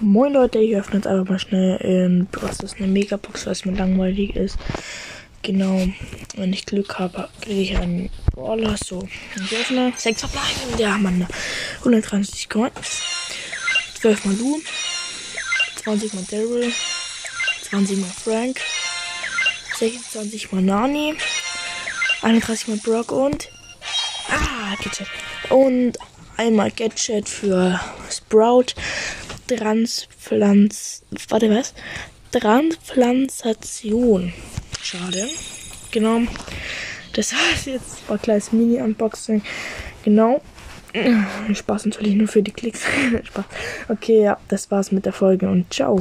Moin Leute, ich öffne jetzt einfach mal schnell in was ist eine Megabox, es mir langweilig ist. Genau, wenn ich Glück habe, kriege ich einen Brawler. So, ich öffne 6 verbleiben. Ja, Mann, 130 Coins, 12 mal Lu, 20 mal Daryl, 20 mal Frank, 26 mal Nani, 31 mal Brock und ah, Gadget. Und einmal Gadget für Sprout. Transplanz. Warte, was? Transplantation. Schade. Genau. Das war's jetzt. War ein kleines Mini-Unboxing. Genau. Spaß natürlich nur für die Klicks. Spaß. Okay, ja, das war's mit der Folge und ciao.